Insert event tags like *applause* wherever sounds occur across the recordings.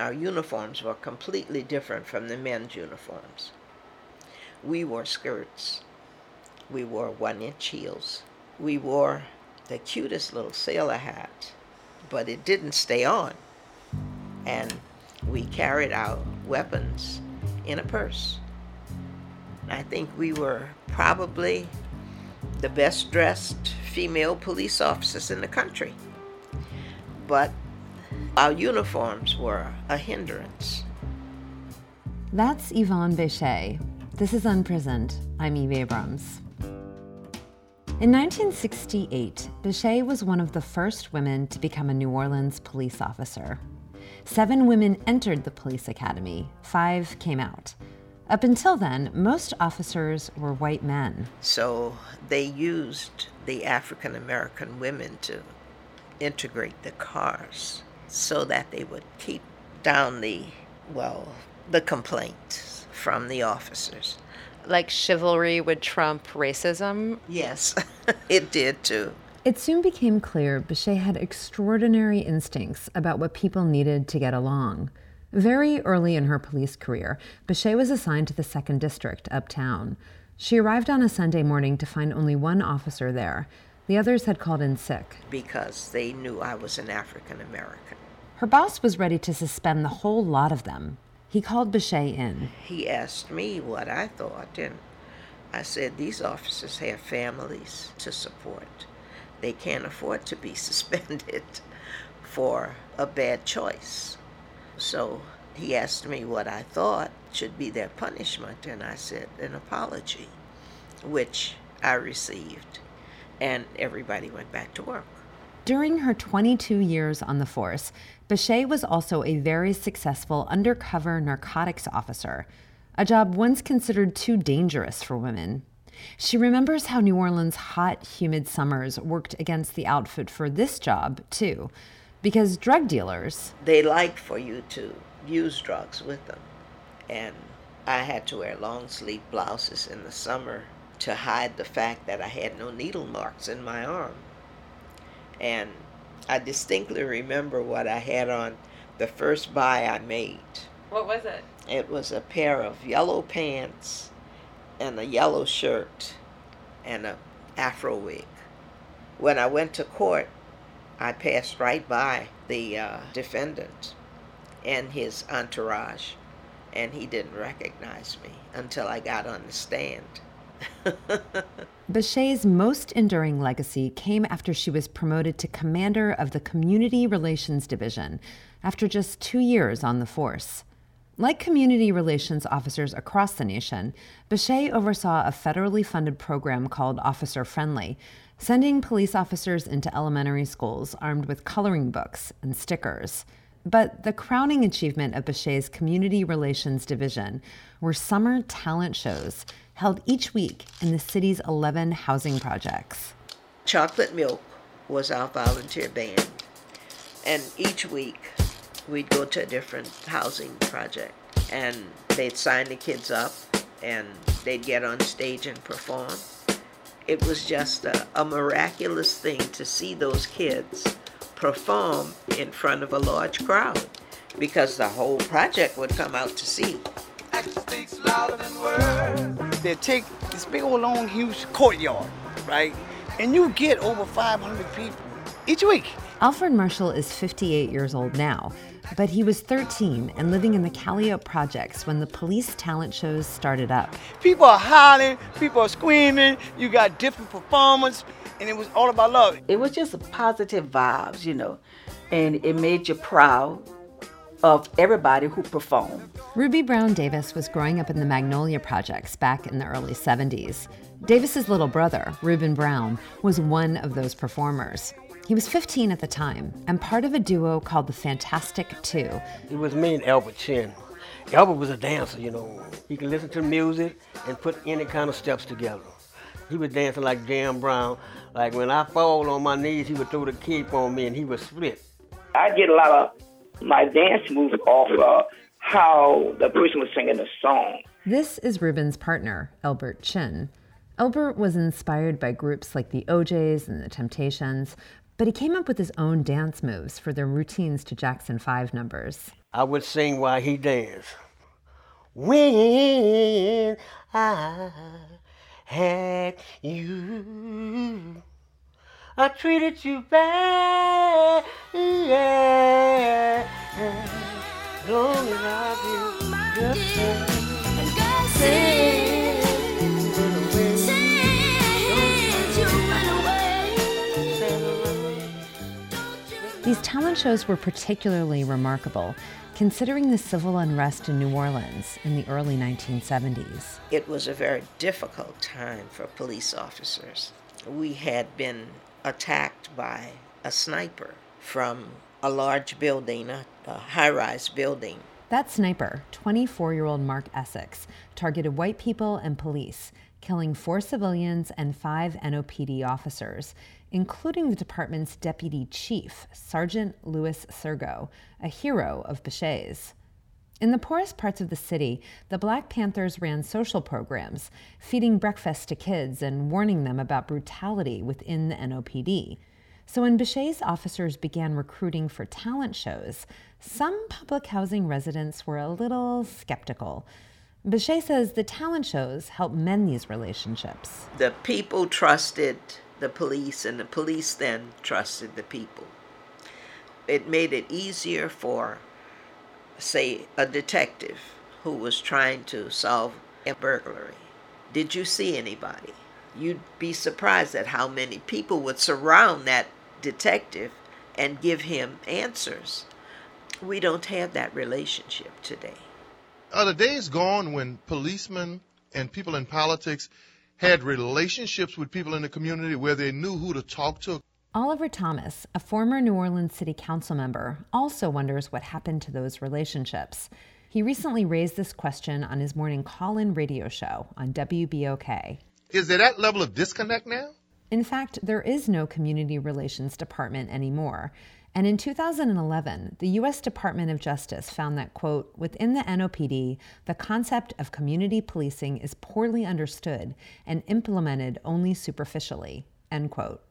Our uniforms were completely different from the men's uniforms. We wore skirts. We wore one inch heels. We wore the cutest little sailor hat, but it didn't stay on. And we carried our weapons in a purse. I think we were probably the best dressed female police officers in the country. But our uniforms were a hindrance. That's Yvonne Bechet. This is Unprisoned. I'm Eve Abrams. In 1968, Bechet was one of the first women to become a New Orleans police officer. Seven women entered the police academy, five came out. Up until then, most officers were white men. So they used the African American women to integrate the cars so that they would keep down the, well, the complaints from the officers. Like chivalry would trump racism? Yes, *laughs* it did too. It soon became clear Bechet had extraordinary instincts about what people needed to get along. Very early in her police career, Bechet was assigned to the 2nd District uptown. She arrived on a Sunday morning to find only one officer there. The others had called in sick. Because they knew I was an African American. Her boss was ready to suspend the whole lot of them. He called Bechet in. He asked me what I thought, and I said, These officers have families to support they can't afford to be *laughs* suspended for a bad choice. So he asked me what I thought should be their punishment, and I said an apology, which I received, and everybody went back to work. During her 22 years on the force, Bechet was also a very successful undercover narcotics officer, a job once considered too dangerous for women. She remembers how New Orleans' hot, humid summers worked against the outfit for this job, too, because drug dealers. They like for you to use drugs with them. And I had to wear long sleeve blouses in the summer to hide the fact that I had no needle marks in my arm. And I distinctly remember what I had on the first buy I made. What was it? It was a pair of yellow pants and a yellow shirt and a afro wig. When I went to court, I passed right by the uh, defendant and his entourage, and he didn't recognize me until I got on the stand. *laughs* Bechet's most enduring legacy came after she was promoted to commander of the Community Relations Division after just two years on the force. Like community relations officers across the nation, Bechet oversaw a federally funded program called Officer Friendly, sending police officers into elementary schools armed with coloring books and stickers. But the crowning achievement of Bechet's Community Relations Division were summer talent shows held each week in the city's 11 housing projects. Chocolate Milk was our volunteer band, and each week we'd go to a different housing project and they'd sign the kids up and they'd get on stage and perform. It was just a, a miraculous thing to see those kids perform in front of a large crowd because the whole project would come out to see. They take this big old long huge courtyard, right? And you get over 500 people each week. Alfred Marshall is 58 years old now, but he was 13 and living in the Calliope projects when the police talent shows started up. People are hollering, people are screaming, you got different performers, and it was all about love. It was just positive vibes, you know, and it made you proud of everybody who performed. Ruby Brown Davis was growing up in the Magnolia Projects back in the early 70s. Davis's little brother, Reuben Brown, was one of those performers. He was 15 at the time and part of a duo called the Fantastic Two. It was me and Albert Chin. Albert was a dancer, you know. He could listen to music and put any kind of steps together. He was dancing like Jam Brown. Like when I fall on my knees, he would throw the cape on me and he would split. I get a lot of my dance moves off of how the person was singing the song. This is Reuben's partner, Albert Chin. Albert was inspired by groups like the O'Jays and the Temptations, but he came up with his own dance moves for their routines to Jackson 5 numbers. I would sing while he danced. When I had you, I treated you bad. Yeah. Long as I did, just say, These talent shows were particularly remarkable, considering the civil unrest in New Orleans in the early 1970s. It was a very difficult time for police officers. We had been attacked by a sniper from a large building, a, a high rise building. That sniper, 24 year old Mark Essex, targeted white people and police, killing four civilians and five NOPD officers, including the department's deputy chief, Sergeant Louis Sirgo, a hero of Bechet's. In the poorest parts of the city, the Black Panthers ran social programs, feeding breakfast to kids and warning them about brutality within the NOPD. So when Bechet's officers began recruiting for talent shows, some public housing residents were a little skeptical. Bechet says the talent shows help mend these relationships. The people trusted the police, and the police then trusted the people. It made it easier for, say, a detective who was trying to solve a burglary. Did you see anybody? You'd be surprised at how many people would surround that detective and give him answers. We don't have that relationship today. Are the days gone when policemen and people in politics had relationships with people in the community where they knew who to talk to? Oliver Thomas, a former New Orleans City Council member, also wonders what happened to those relationships. He recently raised this question on his morning call in radio show on WBOK. Is there that level of disconnect now? In fact, there is no community relations department anymore. And in 2011, the U.S. Department of Justice found that, quote, within the NOPD, the concept of community policing is poorly understood and implemented only superficially, end quote.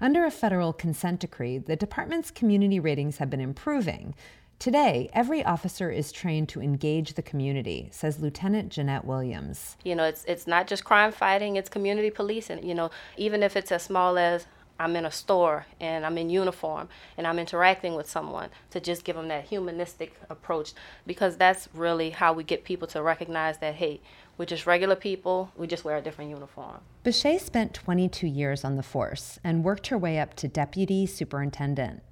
Under a federal consent decree, the department's community ratings have been improving. Today, every officer is trained to engage the community, says Lieutenant Jeanette Williams. You know, it's it's not just crime fighting, it's community policing. You know, even if it's as small as I'm in a store and I'm in uniform and I'm interacting with someone to just give them that humanistic approach because that's really how we get people to recognize that hey, we're just regular people, we just wear a different uniform. Bechet spent 22 years on the force and worked her way up to deputy superintendent.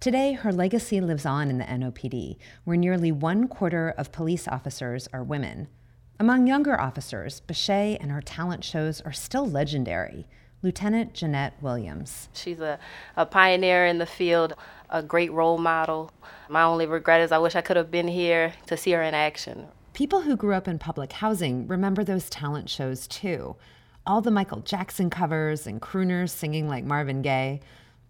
Today, her legacy lives on in the NOPD, where nearly one quarter of police officers are women. Among younger officers, Bechet and her talent shows are still legendary. Lieutenant Jeanette Williams. She's a, a pioneer in the field, a great role model. My only regret is I wish I could have been here to see her in action. People who grew up in public housing remember those talent shows too. All the Michael Jackson covers and crooners singing like Marvin Gaye.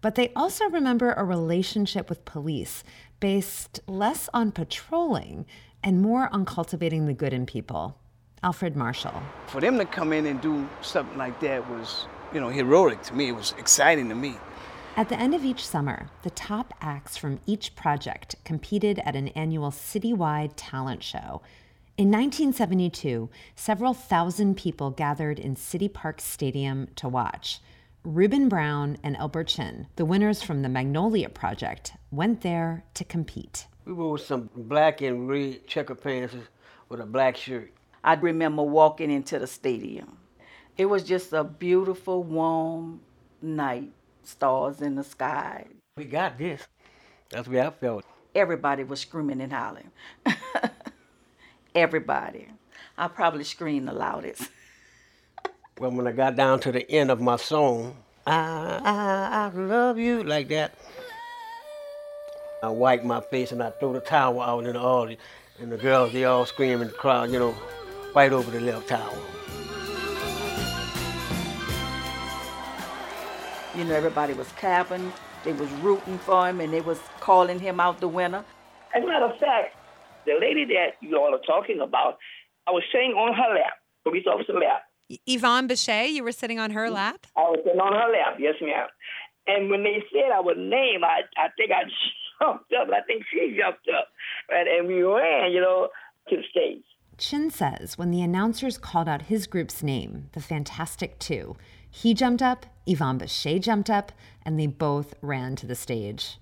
But they also remember a relationship with police based less on patrolling and more on cultivating the good in people. Alfred Marshall. For them to come in and do something like that was you know, heroic to me. It was exciting to me. At the end of each summer, the top acts from each project competed at an annual citywide talent show. In 1972, several thousand people gathered in City Park Stadium to watch. Reuben Brown and Elbert Chin, the winners from the Magnolia Project, went there to compete. We wore some black and red checker pants with a black shirt. I remember walking into the stadium it was just a beautiful, warm night, stars in the sky. We got this. That's where I felt. Everybody was screaming and hollering. *laughs* Everybody. I probably screamed the loudest. *laughs* well, when I got down to the end of my song, I, I, I love you, like that, I wiped my face and I threw the towel out in the audience. And the girls, they all screaming, the crowd, you know, right over the left towel. You know, everybody was clapping, they was rooting for him, and they was calling him out the winner. As a matter of fact, the lady that you all are talking about, I was sitting on her lap, police officer lap. Yvonne Bechet, you were sitting on her mm-hmm. lap? I was sitting on her lap, yes, ma'am. And when they said our name, I, I think I *laughs* jumped up. I think she jumped up, right? And we ran, you know, to the stage. Chin says when the announcers called out his group's name, the Fantastic Two, he jumped up, Yvonne Bechet jumped up, and they both ran to the stage.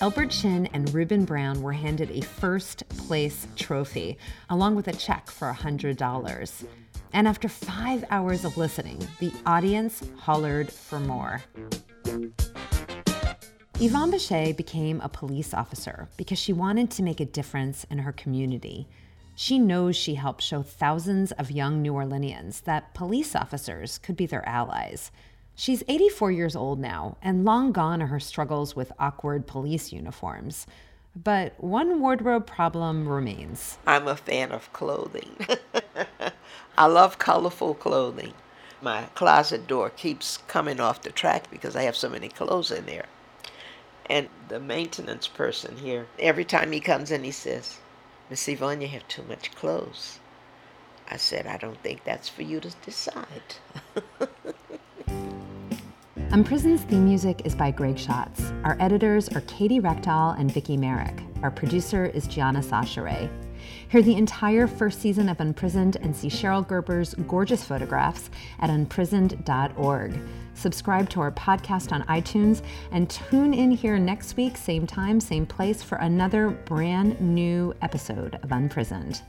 Elbert Chin and Reuben Brown were handed a first place trophy, along with a check for $100. And after five hours of listening, the audience hollered for more. Yvonne Bechet became a police officer because she wanted to make a difference in her community. She knows she helped show thousands of young New Orleanians that police officers could be their allies. She's 84 years old now, and long gone are her struggles with awkward police uniforms. But one wardrobe problem remains. I'm a fan of clothing. *laughs* I love colorful clothing. My closet door keeps coming off the track because I have so many clothes in there. And the maintenance person here, every time he comes in, he says, Miss Yvonne, you have too much clothes. I said, I don't think that's for you to decide. *laughs* Unprisoned's theme music is by Greg Schatz. Our editors are Katie Rechtal and Vicki Merrick. Our producer is Gianna Sachere. Hear the entire first season of Unprisoned and see Cheryl Gerber's gorgeous photographs at unprisoned.org. Subscribe to our podcast on iTunes and tune in here next week, same time, same place, for another brand new episode of Unprisoned.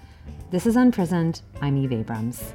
This is Unprisoned. I'm Eve Abrams.